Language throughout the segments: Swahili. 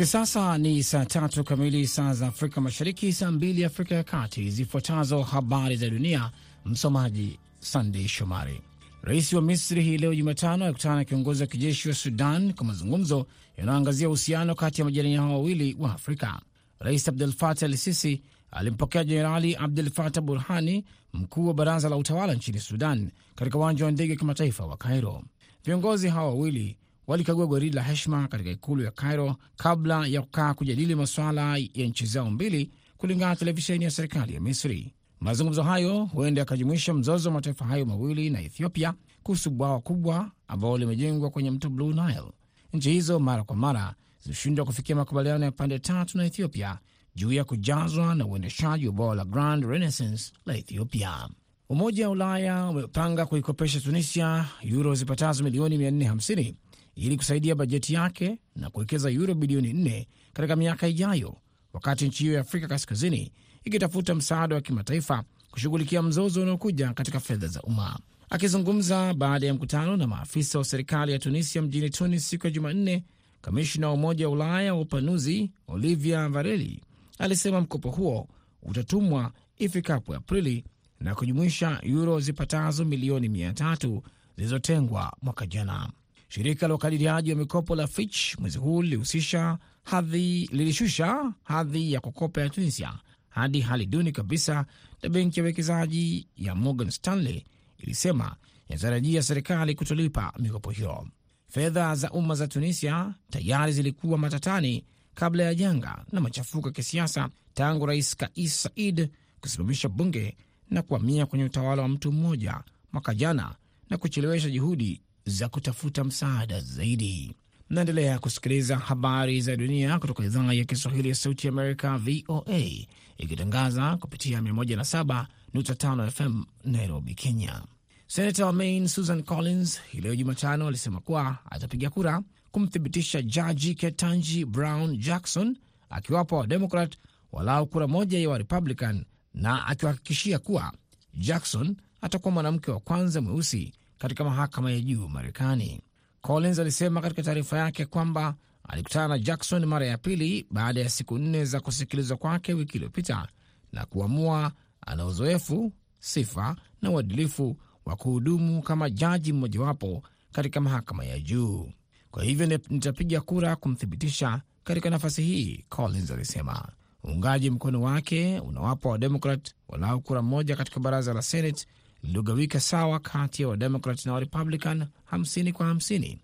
Hivi sasa ni saa tatu kamili saa za Afrika Mashariki, saa mbili Afrika ya Kati. Zifuatazo habari za dunia, msomaji Sandei Shomari. Rais wa Misri hii leo Jumatano alikutana na kiongozi wa kijeshi wa Sudan kwa mazungumzo yanayoangazia uhusiano kati ya majirani hao wawili wa Afrika. Rais Abdul Fatah al Sisi alimpokea Jenerali Abdul Fatah Burhani, mkuu wa baraza la utawala nchini Sudan, katika uwanja wa ndege wa kimataifa wa Cairo. Viongozi hawa wawili walikagua gwaridi la heshima katika ikulu ya Cairo kabla ya kukaa kujadili masuala ya nchi zao mbili, kulingana na televisheni ya serikali ya Misri. Mazungumzo hayo huenda yakajumuisha mzozo wa mataifa hayo mawili na Ethiopia kuhusu bwawa kubwa ambao limejengwa kwenye mto Blue Nile. Nchi hizo mara kwa mara zilishindwa kufikia makubaliano ya pande tatu na Ethiopia juu ya kujazwa na uendeshaji wa bwawa la Grand Renaissance la Ethiopia. Umoja wa Ulaya umepanga kuikopesha Tunisia yuro zipatazo milioni 450 ili kusaidia bajeti yake na kuwekeza yuro bilioni 4 katika miaka ijayo, wakati nchi hiyo ya Afrika Kaskazini ikitafuta msaada wa kimataifa kushughulikia mzozo unaokuja katika fedha za umma. Akizungumza baada ya mkutano na maafisa wa serikali ya Tunisia mjini Tunis siku ya Jumanne, kamishna wa Umoja wa Ulaya wa upanuzi Olivia Vareli alisema mkopo huo utatumwa ifikapo Aprili na kujumuisha yuro zipatazo milioni mia tatu zilizotengwa mwaka jana. Shirika la ukadiriaji wa mikopo la Fitch mwezi huu lilihusisha hadhi lilishusha hadhi ya kukopa ya Tunisia hadi hali duni kabisa, na benki ya uwekezaji ya Morgan Stanley ilisema inatarajia serikali kutolipa mikopo hiyo. Fedha za umma za Tunisia tayari zilikuwa matatani kabla ya janga na machafuko ya kisiasa tangu Rais Kais Said kusimamisha bunge na kuhamia kwenye utawala wa mtu mmoja mwaka jana na kuchelewesha juhudi za kutafuta msaada zaidi. Mnaendelea kusikiliza habari za dunia kutoka idhaa ya Kiswahili ya Sauti Amerika, VOA, ikitangaza kupitia 107.5 FM Nairobi, Kenya. Senata wa Maine Susan Collins hii leo Jumatano alisema kuwa atapiga kura kumthibitisha jaji Ketanji Brown Jackson akiwapa Wademokrat walau kura moja ya Warepublican na akiwahakikishia kuwa Jackson atakuwa mwanamke wa kwanza mweusi katika mahakama ya juu Marekani. Collins alisema katika taarifa yake kwamba alikutana na Jackson mara ya pili baada ya siku nne za kusikilizwa kwake wiki iliyopita na kuamua ana uzoefu, sifa na uadilifu wa kuhudumu kama jaji mmojawapo katika mahakama ya juu. Kwa hivyo nitapiga kura kumthibitisha katika nafasi hii, Collins alisema. Uungaji mkono wake unawapa Wademokrat walau kura moja katika baraza la Senate lililogawika sawa kati ya Wademokrat na Warepublican 50 kwa 50,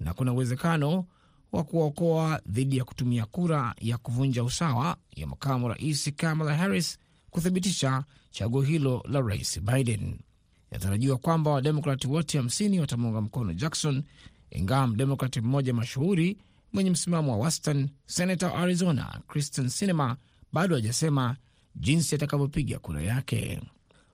na kuna uwezekano wa kuwaokoa dhidi ya kutumia kura ya kuvunja usawa ya makamu rais Kamala Harris kuthibitisha chaguo hilo la rais Biden. Inatarajiwa kwamba Wademokrati wote 50 watamuunga mkono Jackson, ingawa mdemokrati mmoja mashuhuri mwenye msimamo wa wastani, senata wa Arizona Kristen Sinema, bado hajasema jinsi atakavyopiga kura yake.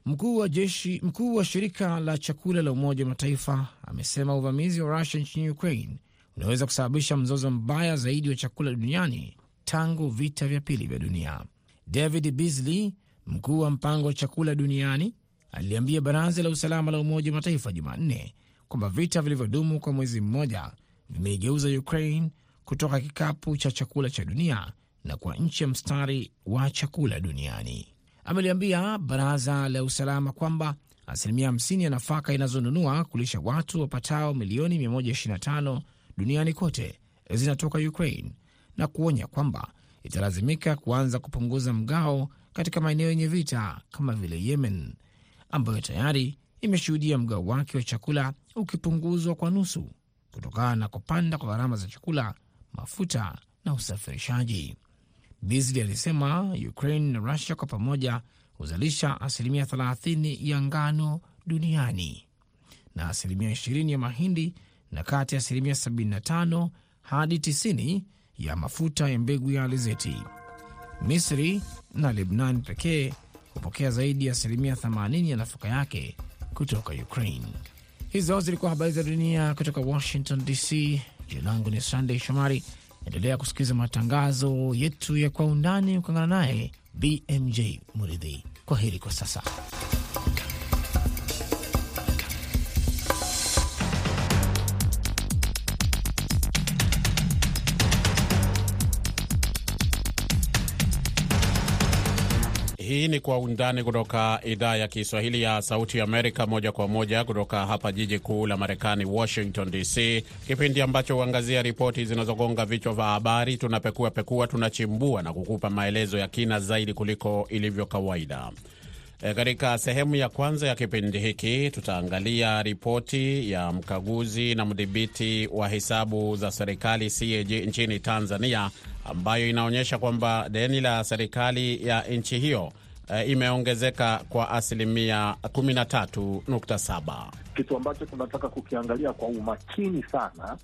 Mkuu wa jeshi mkuu wa shirika la chakula la Umoja wa Mataifa amesema uvamizi wa Rusia nchini Ukraine unaweza kusababisha mzozo mbaya zaidi wa chakula duniani tangu vita vya pili vya dunia. David Beasley, mkuu wa mpango wa chakula duniani, aliambia baraza la usalama la Umoja wa Mataifa Jumanne kwamba vita vilivyodumu kwa mwezi mmoja vimeigeuza Ukraine kutoka kikapu cha chakula cha dunia na kwa nchi ya mstari wa chakula duniani. Ameliambia baraza la usalama kwamba asilimia 50 ya nafaka inazonunua kulisha watu wapatao milioni 125 duniani kote zinatoka Ukraine na kuonya kwamba italazimika kuanza kupunguza mgao katika maeneo yenye vita kama vile Yemen, ambayo tayari imeshuhudia mgao wake wa chakula ukipunguzwa kwa nusu kutokana na kupanda kwa gharama za chakula, mafuta na usafirishaji. Beasley alisema Ukraine na Rusia kwa pamoja huzalisha asilimia 30 ya ngano duniani na asilimia 20 ya mahindi na kati ya asilimia 75 hadi 90 ya mafuta ya mbegu ya alizeti. Misri na Lebnan pekee hupokea zaidi ya asilimia 80 ya nafaka yake kutoka Ukraine. Hizo zilikuwa habari za dunia kutoka Washington DC. Jina langu ni Sandey Shomari. Endelea kusikiliza matangazo yetu ya kwa undani, ukangana naye BMJ Muridhi. Kwa heri kwa sasa. Hii ni Kwa Undani kutoka idhaa ya Kiswahili ya Sauti Amerika, moja kwa moja kutoka hapa jiji kuu la Marekani, Washington DC, kipindi ambacho huangazia ripoti zinazogonga vichwa vya habari. Tunapekua pekua, tunachimbua na kukupa maelezo ya kina zaidi kuliko ilivyo kawaida. E, katika sehemu ya kwanza ya kipindi hiki tutaangalia ripoti ya mkaguzi na mdhibiti wa hesabu za serikali CAG nchini Tanzania ambayo inaonyesha kwamba deni la serikali ya nchi hiyo e, imeongezeka kwa asilimia 13.7. Kitu ambacho tunataka kukiangalia kwa umakini sana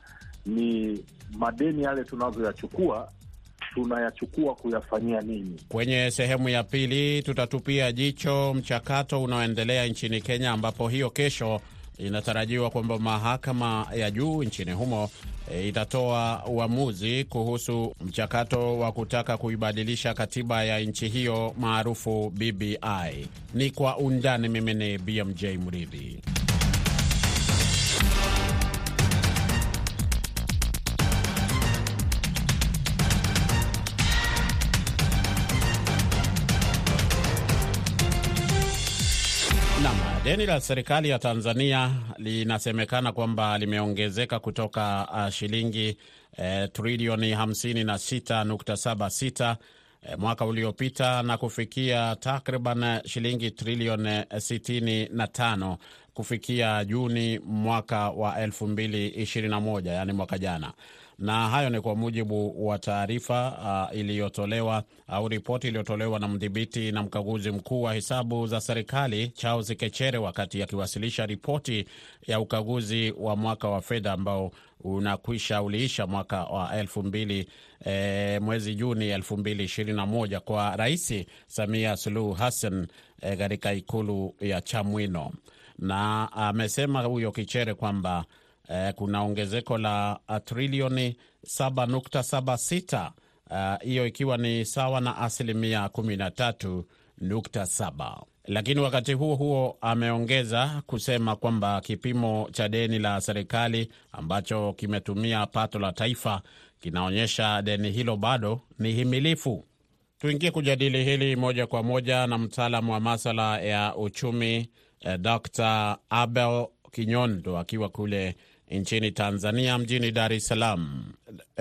ni madeni yale tunavyoyachukua tunayachukua kuyafanyia nini? Kwenye sehemu ya pili tutatupia jicho mchakato unaoendelea nchini Kenya, ambapo hiyo kesho inatarajiwa kwamba mahakama ya juu nchini humo e, itatoa uamuzi kuhusu mchakato wa kutaka kuibadilisha katiba ya nchi hiyo maarufu BBI. Ni kwa undani. Mimi ni BMJ Mridhi. Deni la serikali ya Tanzania linasemekana kwamba limeongezeka kutoka uh, shilingi uh, trilioni 56.76 uh, mwaka uliopita na kufikia takriban shilingi trilioni 65 kufikia Juni mwaka wa 2021, yani mwaka jana na hayo ni kwa mujibu wa taarifa uh, iliyotolewa au uh, ripoti iliyotolewa na mdhibiti na mkaguzi mkuu wa hesabu za serikali Charles Kechere wakati akiwasilisha ripoti ya ukaguzi wa mwaka wa fedha ambao unakwisha uliisha mwaka wa elfu mbili e, mwezi Juni elfu mbili ishirini na moja kwa Rais Samia Suluhu Hassan katika e, ikulu ya Chamwino, na amesema huyo Kichere kwamba Eh, kuna ongezeko la uh, trilioni 7.76 hiyo uh, ikiwa ni sawa na asilimia 13.7. Lakini wakati huo huo ameongeza kusema kwamba kipimo cha deni la serikali ambacho kimetumia pato la taifa kinaonyesha deni hilo bado ni himilifu. Tuingie kujadili hili moja kwa moja na mtaalamu wa maswala ya uchumi eh, Dr. Abel Kinyondo akiwa kule nchini Tanzania, mjini Dar es Salaam.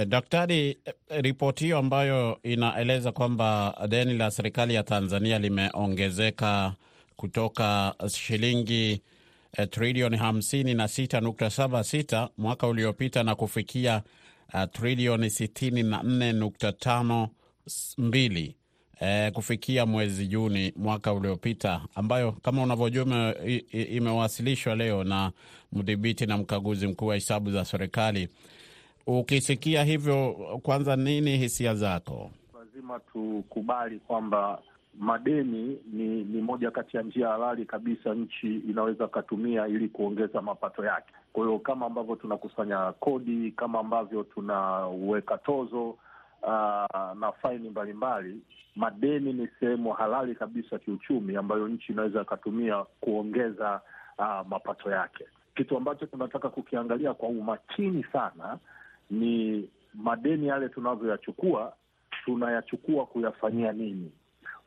Daktari, ripoti hiyo ambayo inaeleza kwamba deni la serikali ya Tanzania limeongezeka kutoka shilingi eh, trilioni 56.76 mwaka uliopita na kufikia trilioni 64.52 eh, kufikia mwezi Juni mwaka uliopita, ambayo kama unavyojua imewasilishwa leo na mdhibiti na mkaguzi mkuu wa hesabu za serikali. Ukisikia hivyo, kwanza, nini hisia zako? Lazima tukubali kwamba madeni ni, ni moja kati ya njia halali kabisa nchi inaweza katumia ili kuongeza mapato yake. Kwa hiyo kama ambavyo tunakusanya kodi, kama ambavyo tunaweka tozo Uh, na faini mbalimbali, madeni ni sehemu halali kabisa kiuchumi ambayo nchi inaweza ikatumia kuongeza uh, mapato yake. Kitu ambacho tunataka kukiangalia kwa umakini sana ni madeni yale tunavyoyachukua, tunayachukua kuyafanyia nini?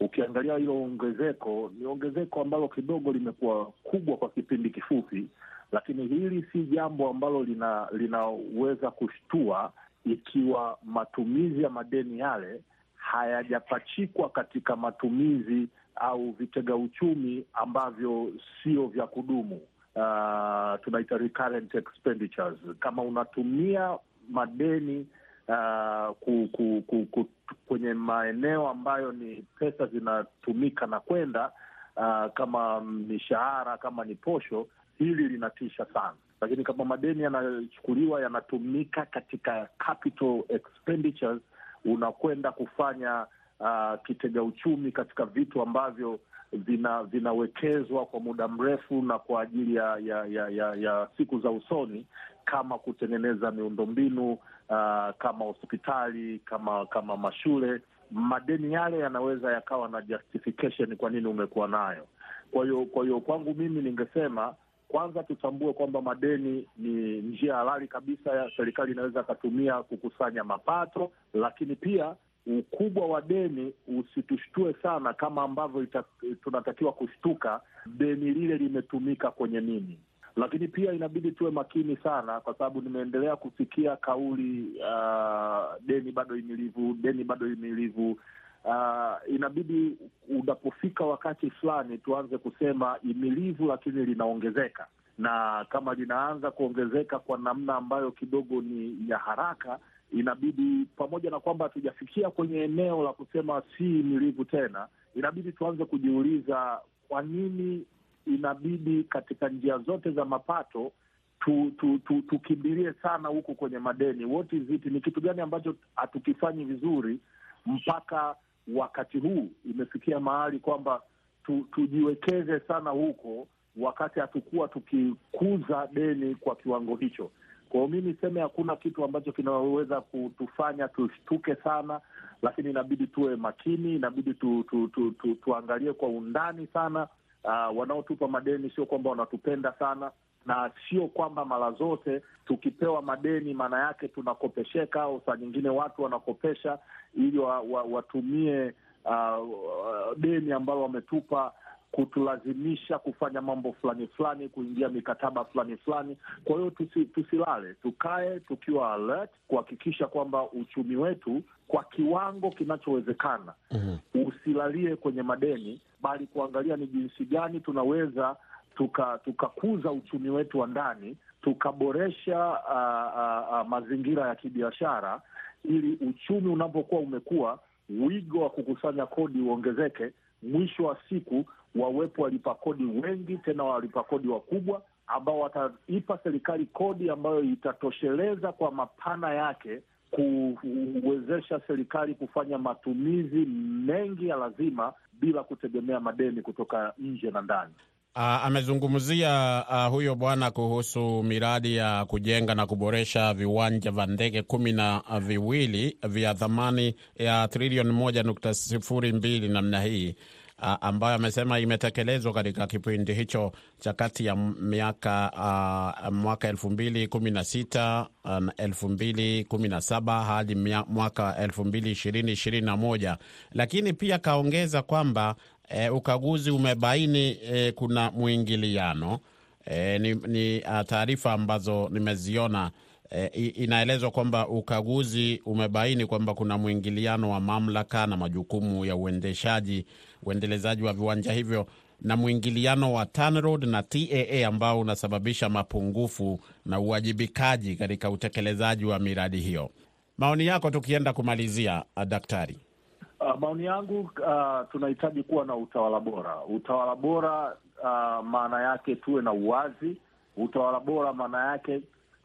Ukiangalia hilo ongezeko, ni ongezeko ambalo kidogo limekuwa kubwa kwa kipindi kifupi, lakini hili si jambo ambalo lina linaweza kushtua ikiwa matumizi ya madeni yale hayajapachikwa katika matumizi au vitega uchumi ambavyo sio vya kudumu. Uh, tunaita recurrent expenditures. Kama unatumia madeni uh, ku, ku, ku, ku, kwenye maeneo ambayo ni pesa zinatumika na kwenda uh, kama mishahara, kama ni posho, hili linatisha sana lakini kama madeni yanachukuliwa yanatumika katika capital expenditures, unakwenda kufanya uh, kitega uchumi katika vitu ambavyo vina vinawekezwa kwa muda mrefu na kwa ajili ya ya, ya, ya, ya siku za usoni, kama kutengeneza miundombinu uh, kama hospitali, kama kama mashule. Madeni yale yanaweza yakawa na justification kwa nini umekuwa nayo. Kwa hiyo kwa hiyo kwangu mimi ningesema kwanza tutambue kwamba madeni ni njia halali kabisa ya serikali inaweza akatumia kukusanya mapato, lakini pia ukubwa wa deni usitushtue sana kama ambavyo ita, tunatakiwa kushtuka deni lile limetumika kwenye nini. Lakini pia inabidi tuwe makini sana, kwa sababu nimeendelea kusikia kauli uh, deni bado imilivu, deni bado imilivu. Uh, inabidi unapofika wakati fulani tuanze kusema imilivu, lakini linaongezeka, na kama linaanza kuongezeka kwa namna ambayo kidogo ni ya haraka inabidi pamoja na kwamba hatujafikia kwenye eneo la kusema si imilivu tena, inabidi tuanze kujiuliza kwa nini inabidi katika njia zote za mapato tukimbilie tu, tu, tu sana huku kwenye madeni. What is it? Ni kitu gani ambacho hatukifanyi vizuri mpaka wakati huu imefikia mahali kwamba tu, tujiwekeze sana huko, wakati hatukuwa tukikuza deni kwa kiwango hicho. Kwa hiyo mi niseme hakuna kitu ambacho kinaweza kutufanya tushtuke sana, lakini inabidi tuwe makini, inabidi tu, tu, tu, tu, tuangalie kwa undani sana. Uh, wanaotupa madeni sio kwamba wanatupenda sana, na sio kwamba mara zote tukipewa madeni maana yake tunakopesheka, au saa nyingine watu wanakopesha ili wa, wa, watumie uh, deni ambalo wametupa kutulazimisha kufanya mambo fulani fulani, kuingia mikataba fulani fulani. Kwa hiyo tusi, tusilale, tukae tukiwa alert kuhakikisha kwamba uchumi wetu kwa kiwango kinachowezekana mm -hmm. usilalie kwenye madeni, bali kuangalia ni jinsi gani tunaweza tukakuza tuka uchumi wetu wa ndani, tukaboresha uh, uh, mazingira ya kibiashara, ili uchumi unapokuwa umekuwa, wigo wa kukusanya kodi uongezeke, mwisho wa siku wawepo walipa kodi wengi, tena walipa kodi wakubwa, ambao wataipa serikali kodi ambayo itatosheleza kwa mapana yake kuwezesha serikali kufanya matumizi mengi ya lazima bila kutegemea madeni kutoka nje na ndani. Uh, amezungumzia uh, huyo bwana kuhusu miradi ya kujenga na kuboresha viwanja vya ndege kumi na viwili vya thamani ya trilioni moja nukta sifuri mbili namna hii Uh, ambayo amesema imetekelezwa katika kipindi hicho cha kati ya miaka uh, mwaka elfu mbili kumi na sita elfu mbili kumi na saba hadi mwaka elfu mbili ishirini ishirini na moja. Lakini pia kaongeza kwamba eh, ukaguzi umebaini e, kuna mwingiliano e, ni, ni uh, taarifa ambazo nimeziona e, inaelezwa kwamba ukaguzi umebaini kwamba kuna mwingiliano wa mamlaka na majukumu ya uendeshaji uendelezaji wa viwanja hivyo na mwingiliano wa TANROAD na TAA ambao unasababisha mapungufu na uwajibikaji katika utekelezaji wa miradi hiyo. Maoni yako tukienda kumalizia, daktari? Uh, maoni yangu uh, tunahitaji kuwa na utawala bora. Utawala bora uh, maana yake tuwe na uwazi. Utawala bora maana yake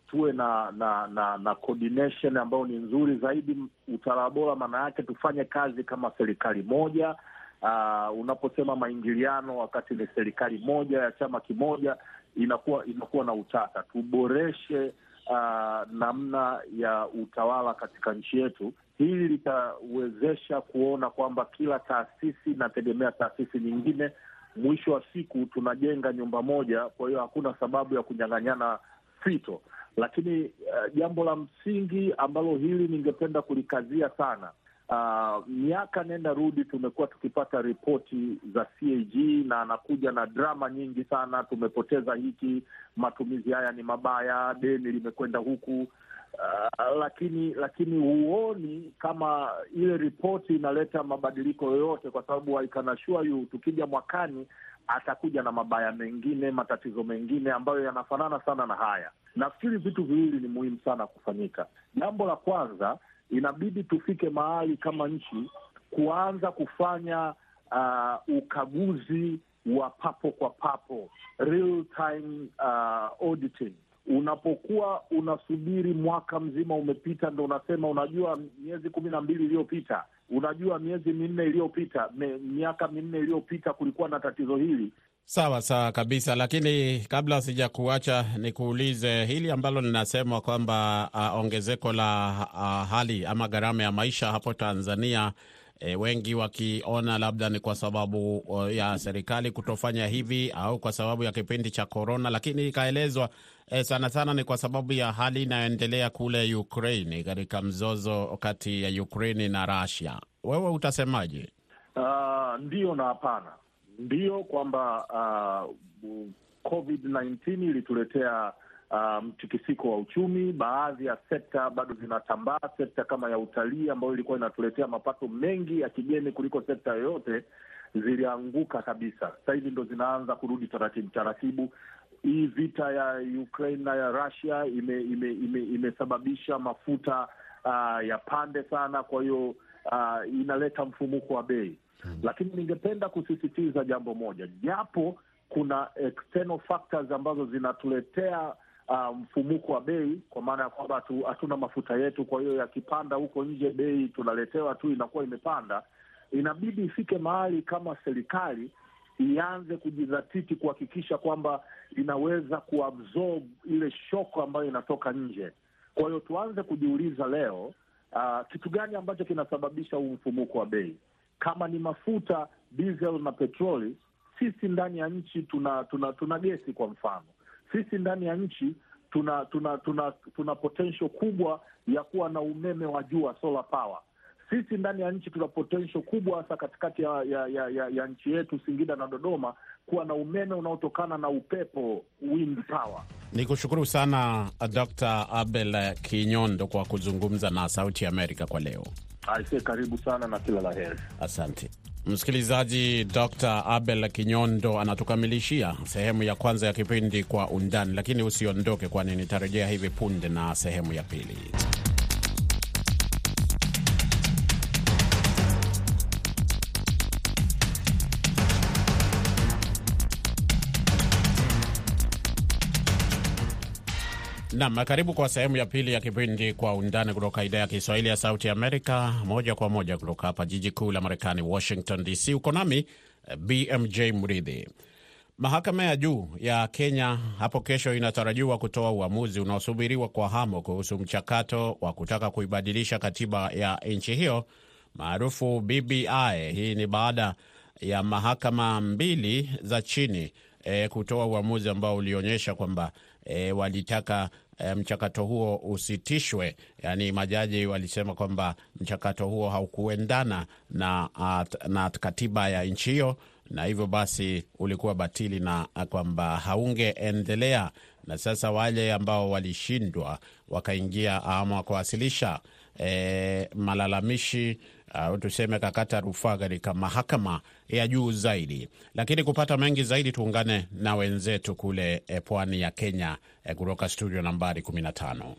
tuwe na na na, na coordination ambayo ni nzuri zaidi. Utawala bora maana yake tufanye kazi kama serikali moja. Uh, unaposema maingiliano wakati ni serikali moja ya chama kimoja, inakuwa inakuwa na utata. Tuboreshe uh, namna ya utawala katika nchi yetu. Hili litawezesha kuona kwamba kila taasisi inategemea taasisi nyingine. Mwisho wa siku tunajenga nyumba moja, kwa hiyo hakuna sababu ya kunyang'anyana fito. Lakini uh, jambo la msingi ambalo hili ningependa kulikazia sana Uh, miaka nenda rudi tumekuwa tukipata ripoti za CAG na anakuja na drama nyingi sana, tumepoteza hiki, matumizi haya ni mabaya, deni limekwenda huku. Uh, lakini lakini huoni kama ile ripoti inaleta mabadiliko yoyote, kwa sababu I can assure you, tukija mwakani atakuja na mabaya mengine, matatizo mengine ambayo yanafanana sana na haya. Nafikiri vitu viwili ni muhimu sana kufanyika. Jambo la kwanza inabidi tufike mahali kama nchi kuanza kufanya uh, ukaguzi wa papo kwa papo, real time uh, auditing. Unapokuwa unasubiri mwaka mzima umepita, ndo unasema unajua, miezi kumi na mbili iliyopita, unajua, miezi minne iliyopita, miaka minne iliyopita kulikuwa na tatizo hili. Sawa sawa kabisa, lakini kabla sija kuacha nikuulize hili ambalo linasemwa kwamba uh, ongezeko la uh, hali ama gharama ya maisha hapo Tanzania e, wengi wakiona labda ni kwa sababu ya serikali kutofanya hivi au kwa sababu ya kipindi cha korona, lakini ikaelezwa e, sana sana ni kwa sababu ya hali inayoendelea kule Ukraini, katika mzozo kati ya Ukraini na Russia. Wewe utasemaje? Uh, ndio na hapana. Ndiyo kwamba uh, COVID-19 ilituletea mtikisiko um, wa uchumi. Baadhi ya sekta bado zinatambaa. Sekta kama ya utalii ambayo ilikuwa inatuletea mapato mengi ya kigeni kuliko sekta yoyote zilianguka kabisa. Sasa hivi ndo zinaanza kurudi taratibu taratibu. Hii vita ya Ukraine na ya Russia imesababisha ime, ime mafuta uh, ya pande sana, kwa hiyo uh, inaleta mfumuko wa bei hmm. Lakini ningependa kusisitiza jambo moja, japo kuna external factors ambazo zinatuletea Uh, mfumuko wa bei kwa maana ya kwamba hatuna mafuta yetu, kwa hiyo yakipanda huko nje bei tunaletewa tu, inakuwa imepanda. Inabidi ifike mahali kama serikali ianze kujizatiti kuhakikisha kwamba inaweza kuabsorb ile shoko ambayo inatoka nje. Kwa hiyo tuanze kujiuliza leo, uh, kitu gani ambacho kinasababisha huu mfumuko wa bei? Kama ni mafuta, diesel na petroli, sisi ndani ya nchi tuna tuna, tuna gesi kwa mfano sisi ndani ya nchi tuna tuna tuna tuna potential kubwa ya kuwa na umeme wa jua, solar power. Sisi ndani ya nchi tuna potential kubwa hasa katikati ya, ya, ya, ya, ya nchi yetu Singida na Dodoma kuwa na umeme unaotokana na upepo, wind power. Ni kushukuru sana Dr. Abel Kinyondo kwa kuzungumza na Sauti ya Amerika kwa leo. Aise, karibu sana na kila la heri. Asante. Msikilizaji, Dr Abel Kinyondo anatukamilishia sehemu ya kwanza ya kipindi Kwa Undani, lakini usiondoke, kwani nitarejea hivi punde na sehemu ya pili. Nam, karibu kwa sehemu ya pili ya kipindi Kwa Undani kutoka idhaa ya Kiswahili ya Sauti Amerika, moja kwa moja kutoka hapa jiji kuu la Marekani, Washington DC. Uko nami BMJ Mridhi. Mahakama ya juu ya Kenya hapo kesho inatarajiwa kutoa uamuzi unaosubiriwa kwa hamu kuhusu mchakato wa kutaka kuibadilisha katiba ya nchi hiyo maarufu BBI. Hii ni baada ya mahakama mbili za chini e, kutoa uamuzi ambao ulionyesha kwamba e, walitaka mchakato huo usitishwe. Yaani majaji walisema kwamba mchakato huo haukuendana na, na katiba ya nchi hiyo na hivyo basi ulikuwa batili na kwamba haungeendelea. Na sasa wale ambao walishindwa wakaingia ama kuwasilisha e, malalamishi au tuseme kakata rufaa katika mahakama ya juu zaidi. Lakini kupata mengi zaidi, tuungane na wenzetu kule e, pwani ya Kenya e, kutoka studio nambari 15.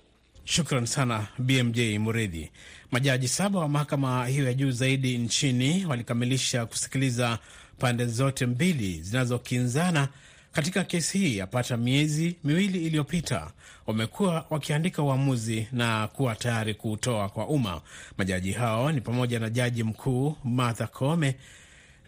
Shukran sana BMJ Muridhi. Majaji saba wa mahakama hiyo ya juu zaidi nchini walikamilisha kusikiliza pande zote mbili zinazokinzana katika kesi hii yapata miezi miwili iliyopita. Wamekuwa wakiandika uamuzi na kuwa tayari kuutoa kwa umma. Majaji hao ni pamoja na jaji mkuu Martha Koome,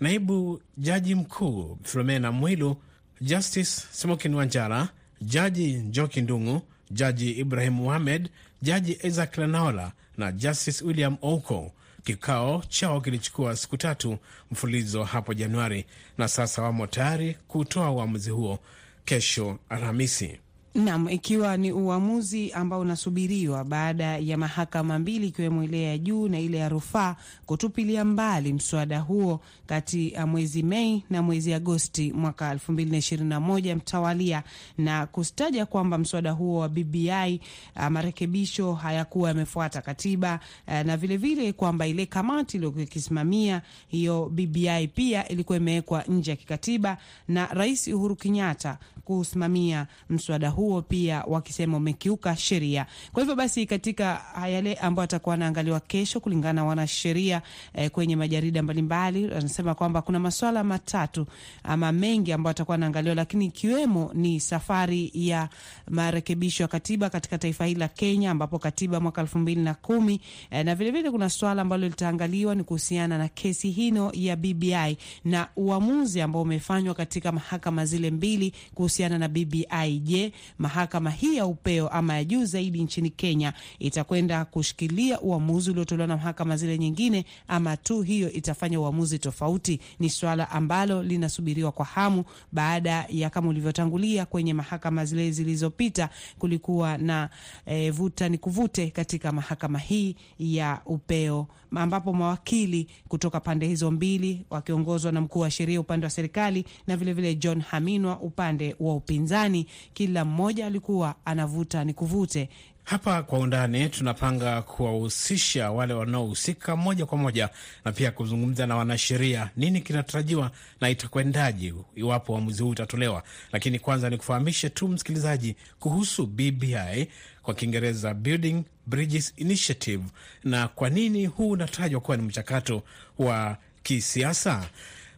naibu jaji mkuu Filomena Mwilu, Justice Smokin Wanjara, jaji Njoki Ndung'u, jaji Ibrahim Muhamed, jaji Isaac Lenaola na Justice William Ouko. Kikao chao kilichukua siku tatu mfululizo hapo Januari, na sasa wamo tayari kutoa uamuzi huo kesho Alhamisi. Naam, ikiwa ni uamuzi ambao unasubiriwa baada ya mahakama mbili ikiwemo ile ya juu na ile ya rufaa kutupilia mbali mswada huo kati ya mwezi Mei na mwezi Agosti mwaka 2021 mtawalia, na kustaja kwamba mswada huo wa BBI uh, marekebisho hayakuwa yamefuata katiba uh, na vilevile kwamba ile kamati iliyokuwa ikisimamia hiyo BBI pia ilikuwa imewekwa nje ya kikatiba na Rais Uhuru Kenyatta kusimamia mswada huo pia wakisema umekiuka sheria. Kwa hivyo basi, katika yale ambayo atakuwa anaangaliwa kesho, kulingana na wanasheria eh, kwenye majarida mbalimbali wanasema kwamba kuna maswala matatu ama mengi ambayo atakuwa anaangaliwa, lakini ikiwemo ni safari ya marekebisho ya katiba katika taifa hili la Kenya, ambapo katiba mwaka elfu mbili na kumi eh, na vilevile vile kuna swala ambalo litaangaliwa ni kuhusiana na kesi hino ya BBI na uamuzi ambao umefanywa katika mahakama zile mbili kuhusiana na BBI. Je, mahakama hii ya upeo ama ya juu zaidi nchini Kenya itakwenda kushikilia uamuzi uliotolewa na mahakama zile nyingine, ama tu hiyo itafanya uamuzi tofauti. Ni swala ambalo linasubiriwa kwa hamu, baada ya kama ulivyotangulia kwenye mahakama zile zilizopita, kulikuwa na e, vuta ni kuvute katika mahakama hii ya upeo ambapo mawakili kutoka pande hizo mbili wakiongozwa na mkuu wa sheria upande wa serikali na vilevile vile John Haminwa upande wa upinzani, kila mmoja alikuwa anavuta ni kuvute. Hapa kwa undani tunapanga kuwahusisha wale wanaohusika moja kwa moja na pia kuzungumza na wanasheria, nini kinatarajiwa na itakwendaje iwapo uamuzi huu utatolewa. Lakini kwanza ni kufahamishe tu msikilizaji kuhusu BBI, kwa Kiingereza Building Bridges Initiative, na kwa nini huu unatajwa kuwa ni mchakato wa kisiasa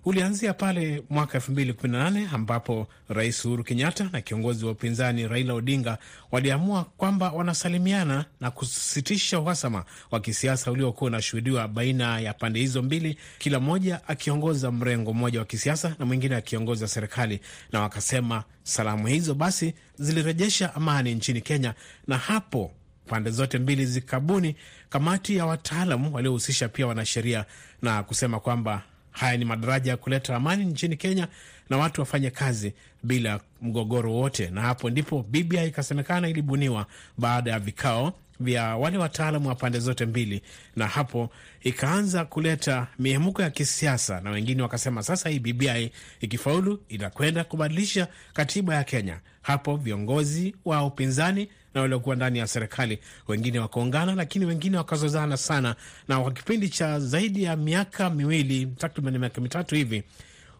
ulianzia pale mwaka elfu mbili kumi na nane ambapo Rais Uhuru Kenyatta na kiongozi wa upinzani Raila Odinga waliamua kwamba wanasalimiana na kusitisha uhasama wa kisiasa uliokuwa unashuhudiwa baina ya pande hizo mbili, kila mmoja akiongoza mrengo mmoja wa kisiasa na mwingine akiongoza serikali, na wakasema salamu hizo basi zilirejesha amani nchini Kenya, na hapo pande zote mbili zikabuni kamati ya wataalam waliohusisha pia wanasheria na kusema kwamba haya ni madaraja ya kuleta amani nchini Kenya na watu wafanye kazi bila mgogoro wote. Na hapo ndipo BBI ikasemekana ilibuniwa baada ya vikao vya wale wataalamu wa pande zote mbili, na hapo ikaanza kuleta mihemuko ya kisiasa, na wengine wakasema sasa hii BBI ikifaulu inakwenda kubadilisha katiba ya Kenya. Hapo viongozi wa upinzani na waliokuwa ndani ya serikali. Wengine wakaungana, lakini wengine wakazozana sana, na kwa kipindi cha zaidi ya miaka miwili takriban miaka mitatu hivi,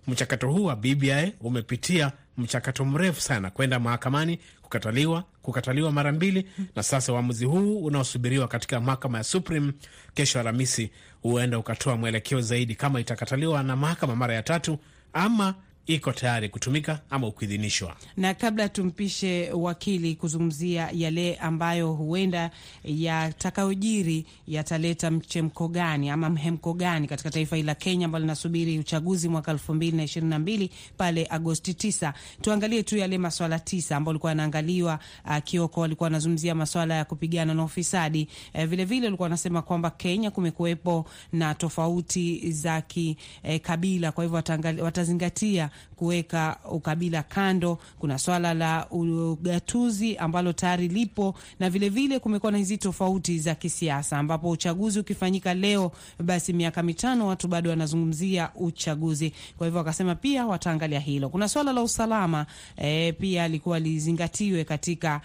mchakato huu wa BBI umepitia mchakato mrefu sana kwenda mahakamani, kukataliwa, kukataliwa mara mbili, na sasa uamuzi huu unaosubiriwa katika mahakama ya Supreme kesho Alhamisi huenda ukatoa mwelekeo zaidi kama itakataliwa na mahakama mara ya tatu ama iko tayari kutumika ama kuidhinishwa. Na kabla tumpishe wakili kuzungumzia yale ambayo huenda yatakayojiri yataleta mchemko gani ama mhemko gani katika taifa hili la Kenya ambalo linasubiri uchaguzi mwaka elfu mbili na ishirini na mbili pale Agosti tisa, tuangalie tu yale maswala tisa ambayo alikuwa anaangaliwa. Uh, Kioko alikuwa anazungumzia maswala ya kupigana na ufisadi. Vilevile alikuwa anasema kwamba Kenya kumekuwepo na tofauti za kikabila, eh, kwa hivyo watazingatia kuweka ukabila kando. Kuna swala la ugatuzi ambalo tayari lipo, na vilevile kumekuwa na hizi tofauti za kisiasa, ambapo uchaguzi ukifanyika leo, basi miaka mitano watu bado wanazungumzia uchaguzi. Kwa hivyo wakasema pia wataangalia hilo. Kuna swala la usalama e, pia alikuwa lizingatiwe katika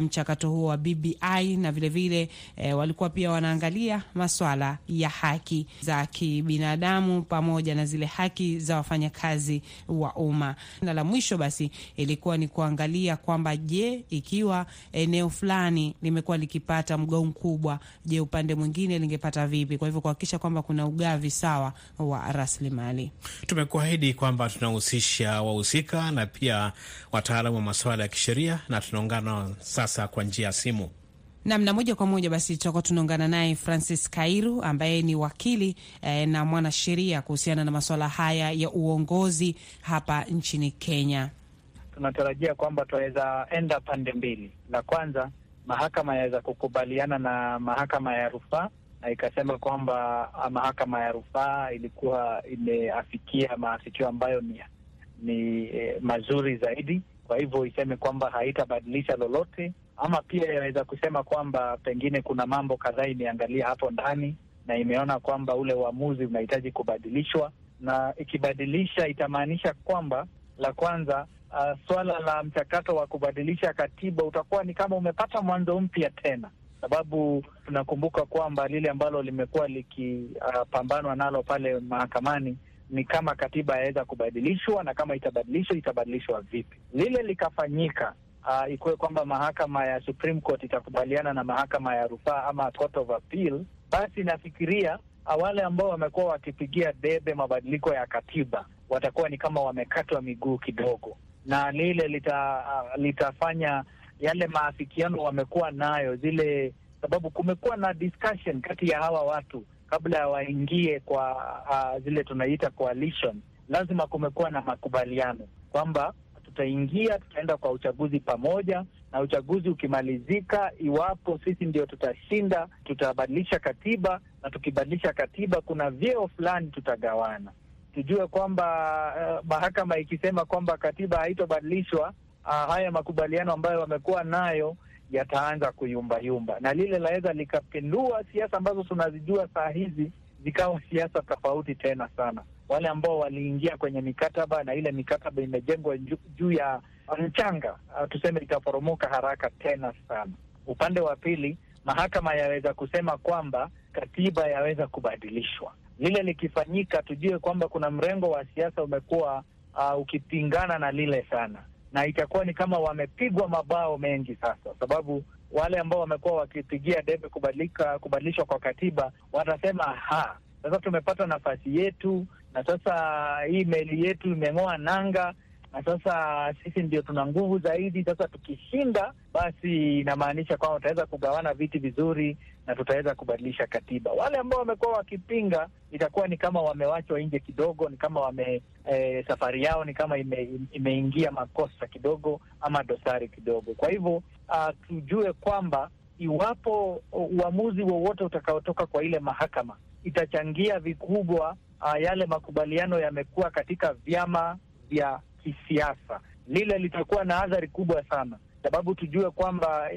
mchakato um, huo wa BBI, na vilevile e, walikuwa pia wanaangalia maswala ya haki za kibinadamu pamoja na zile haki za wafanyakazi wa umma. Na la mwisho basi ilikuwa ni kuangalia kwamba je, ikiwa eneo fulani limekuwa likipata mgao mkubwa, je, upande mwingine lingepata vipi? Kwa hivyo kuhakikisha kwamba kuna ugavi sawa wa rasilimali. Tumekuahidi kwamba tunahusisha wahusika na pia wataalamu wa masuala ya kisheria, na tunaungana sasa kwa njia ya simu namna moja kwa moja basi tutakuwa tunaungana naye Francis Kairu ambaye ni wakili eh, na mwanasheria kuhusiana na masuala haya ya uongozi hapa nchini Kenya. Tunatarajia kwamba tunaweza enda pande mbili. La kwanza, mahakama yaweza kukubaliana na mahakama ya rufaa na ikasema kwamba mahakama ya rufaa ilikuwa imeafikia maafikio ambayo ni, ni eh, mazuri zaidi, kwa hivyo iseme kwamba haitabadilisha lolote ama pia yaweza kusema kwamba pengine kuna mambo kadhaa imeangalia hapo ndani na imeona kwamba ule uamuzi unahitaji kubadilishwa, na ikibadilisha itamaanisha kwamba la kwanza, uh, swala la mchakato wa kubadilisha katiba utakuwa ni kama umepata mwanzo mpya tena, sababu tunakumbuka kwamba lile ambalo limekuwa likipambanwa uh, nalo pale mahakamani ni kama katiba yaweza kubadilishwa, na kama itabadilishwa itabadilishwa vipi. Lile likafanyika Uh, ikuwe kwamba mahakama ya Supreme Court itakubaliana na mahakama ya rufaa ama Court of Appeal, basi nafikiria wale ambao wamekuwa wakipigia debe mabadiliko ya katiba watakuwa ni kama wamekatwa miguu kidogo, na lile lita, uh, litafanya yale maafikiano wamekuwa nayo zile, sababu kumekuwa na discussion kati ya hawa watu kabla ya waingie kwa uh, zile tunaita coalition, lazima kumekuwa na makubaliano kwamba tutaingia, tutaenda kwa uchaguzi pamoja, na uchaguzi ukimalizika, iwapo sisi ndio tutashinda, tutabadilisha katiba, na tukibadilisha katiba, kuna vyeo fulani tutagawana. Tujue kwamba uh, mahakama ikisema kwamba katiba haitobadilishwa, uh, haya makubaliano ambayo wamekuwa nayo yataanza kuyumbayumba, na lile laweza likapindua siasa ambazo tunazijua saa hizi zikawa siasa tofauti tena sana. Wale ambao waliingia kwenye mikataba na ile mikataba imejengwa juu ya mchanga, uh, tuseme itaporomoka haraka tena sana. Upande wa pili, mahakama yaweza kusema kwamba katiba yaweza kubadilishwa. Lile likifanyika, tujue kwamba kuna mrengo wa siasa umekuwa uh, ukipingana na lile sana na itakuwa ni kama wamepigwa mabao mengi sasa, sababu wale ambao wamekuwa wakipigia debe kubadilika kubadilishwa kwa katiba watasema ha, sasa tumepata nafasi yetu, na sasa hii meli yetu imeng'oa nanga, na sasa sisi ndio tuna nguvu zaidi. Sasa tukishinda, basi inamaanisha kwamba tutaweza kugawana viti vizuri na tutaweza kubadilisha katiba. Wale ambao wamekuwa wakipinga, itakuwa ni kama wamewachwa nje kidogo, ni kama wame e, safari yao ni kama ime, imeingia makosa kidogo ama dosari kidogo. Kwa hivyo uh, tujue kwamba iwapo uamuzi wowote utakaotoka kwa ile mahakama itachangia vikubwa uh, yale makubaliano yamekuwa katika vyama vya kisiasa, lile litakuwa na athari kubwa sana, sababu tujue kwamba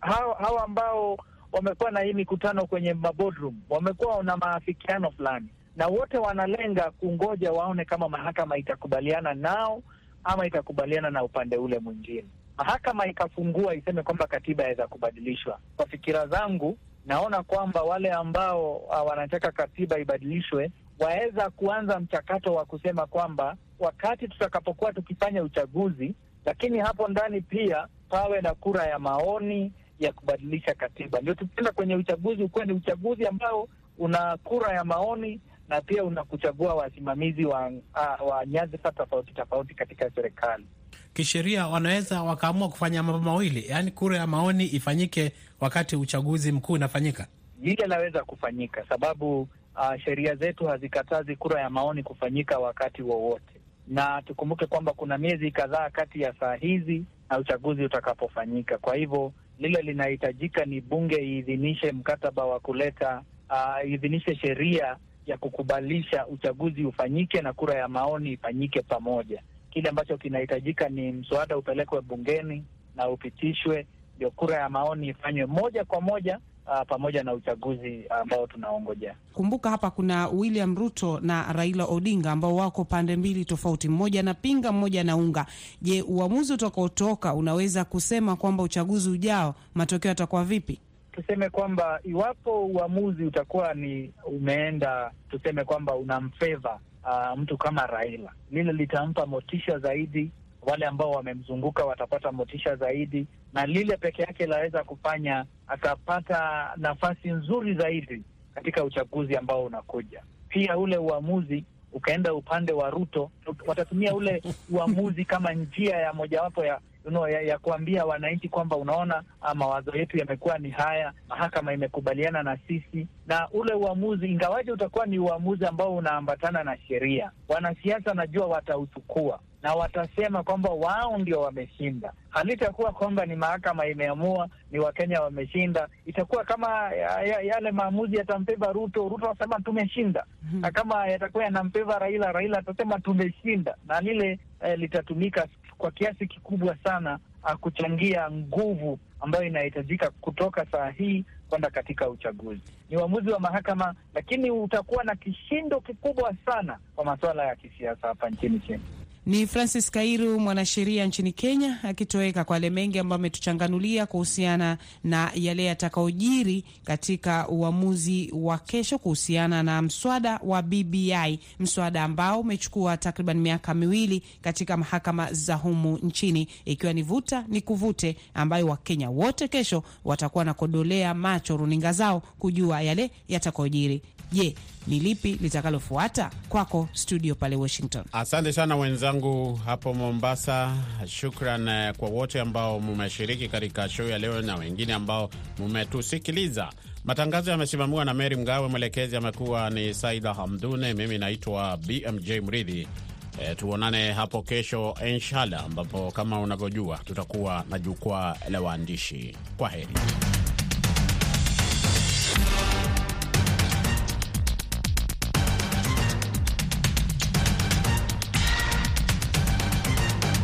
hawa, ambao wamekuwa na hii mikutano kwenye maboardroom wamekuwa na maafikiano fulani, na wote wanalenga kungoja waone kama mahakama itakubaliana nao ama itakubaliana na upande ule mwingine. Mahakama ikafungua iseme kwamba katiba yaweza kubadilishwa, kwa fikira zangu naona kwamba wale ambao uh, wanataka katiba ibadilishwe waweza kuanza mchakato wa kusema kwamba wakati tutakapokuwa tukifanya uchaguzi, lakini hapo ndani pia pawe na kura ya maoni ya kubadilisha katiba, ndio tukienda kwenye uchaguzi ukuwe ni uchaguzi ambao una kura ya maoni na pia una kuchagua wasimamizi wa, uh, wa nyadhifa tofauti tofauti katika serikali. Kisheria wanaweza wakaamua kufanya mambo mawili, yaani kura ya maoni ifanyike wakati uchaguzi mkuu unafanyika. Hili inaweza kufanyika sababu uh, sheria zetu hazikatazi kura ya maoni kufanyika wakati wowote, na tukumbuke kwamba kuna miezi kadhaa kati ya saa hizi na uchaguzi utakapofanyika. Kwa hivyo lile linahitajika ni bunge iidhinishe mkataba wa kuleta uh, iidhinishe sheria ya kukubalisha uchaguzi ufanyike na kura ya maoni ifanyike pamoja. Kile ambacho kinahitajika ni mswada upelekwe bungeni na upitishwe, ndio kura ya maoni ifanywe moja kwa moja uh, pamoja na uchaguzi ambao tunaongojea. Kumbuka hapa kuna William Ruto na Raila Odinga ambao wako pande mbili tofauti, mmoja anapinga, mmoja anaunga. Je, uamuzi utakaotoka unaweza kusema kwamba uchaguzi ujao matokeo yatakuwa vipi? Tuseme kwamba iwapo uamuzi utakuwa ni umeenda, tuseme kwamba unamfeva uh, mtu kama Raila, lile litampa motisha zaidi. Wale ambao wamemzunguka watapata motisha zaidi, na lile peke yake laweza kufanya akapata nafasi nzuri zaidi katika uchaguzi ambao unakuja. Pia ule uamuzi ukaenda upande wa Ruto, watatumia ule uamuzi kama njia ya mojawapo ya Know, ya, ya kuambia wananchi kwamba unaona, mawazo yetu yamekuwa ni haya, mahakama imekubaliana na sisi. Na ule uamuzi ingawaje utakuwa ni uamuzi ambao unaambatana na sheria, wanasiasa najua watauchukua na watasema kwamba wao ndio wameshinda. Halitakuwa kwamba ni mahakama imeamua, ni Wakenya wameshinda. Itakuwa kama ya, ya, yale maamuzi yatampeva Ruto, Ruto atasema tumeshinda, -hmm. na kama yatakuwa yanampeva Raila, Raila atasema tumeshinda, na lile eh, litatumika kwa kiasi kikubwa sana kuchangia nguvu ambayo inahitajika kutoka saa hii kwenda katika uchaguzi. Ni uamuzi wa mahakama, lakini utakuwa na kishindo kikubwa sana kwa masuala ya kisiasa hapa nchini Kenya. Ni Francis Kairu, mwanasheria nchini Kenya, akitoweka kwa yale mengi ambayo ametuchanganulia kuhusiana na yale yatakaojiri katika uamuzi wa kesho kuhusiana na mswada wa BBI, mswada ambao umechukua takriban miaka miwili katika mahakama za humu nchini, ikiwa ni vuta ni kuvute, ambayo Wakenya wote kesho watakuwa na kodolea macho runinga zao kujua yale yatakaojiri. Je, ni lipi litakalofuata? Kwako studio pale Washington. Asante sana wenzangu hapo Mombasa. Shukran kwa wote ambao mmeshiriki katika show ya leo na wengine ambao mmetusikiliza. Matangazo yamesimamiwa na Meri Mgawe, mwelekezi amekuwa ni Saida Hamdune, mimi naitwa BMJ Mridhi. E, tuonane hapo kesho inshallah, ambapo kama unavyojua tutakuwa na jukwaa la waandishi. Kwa heri.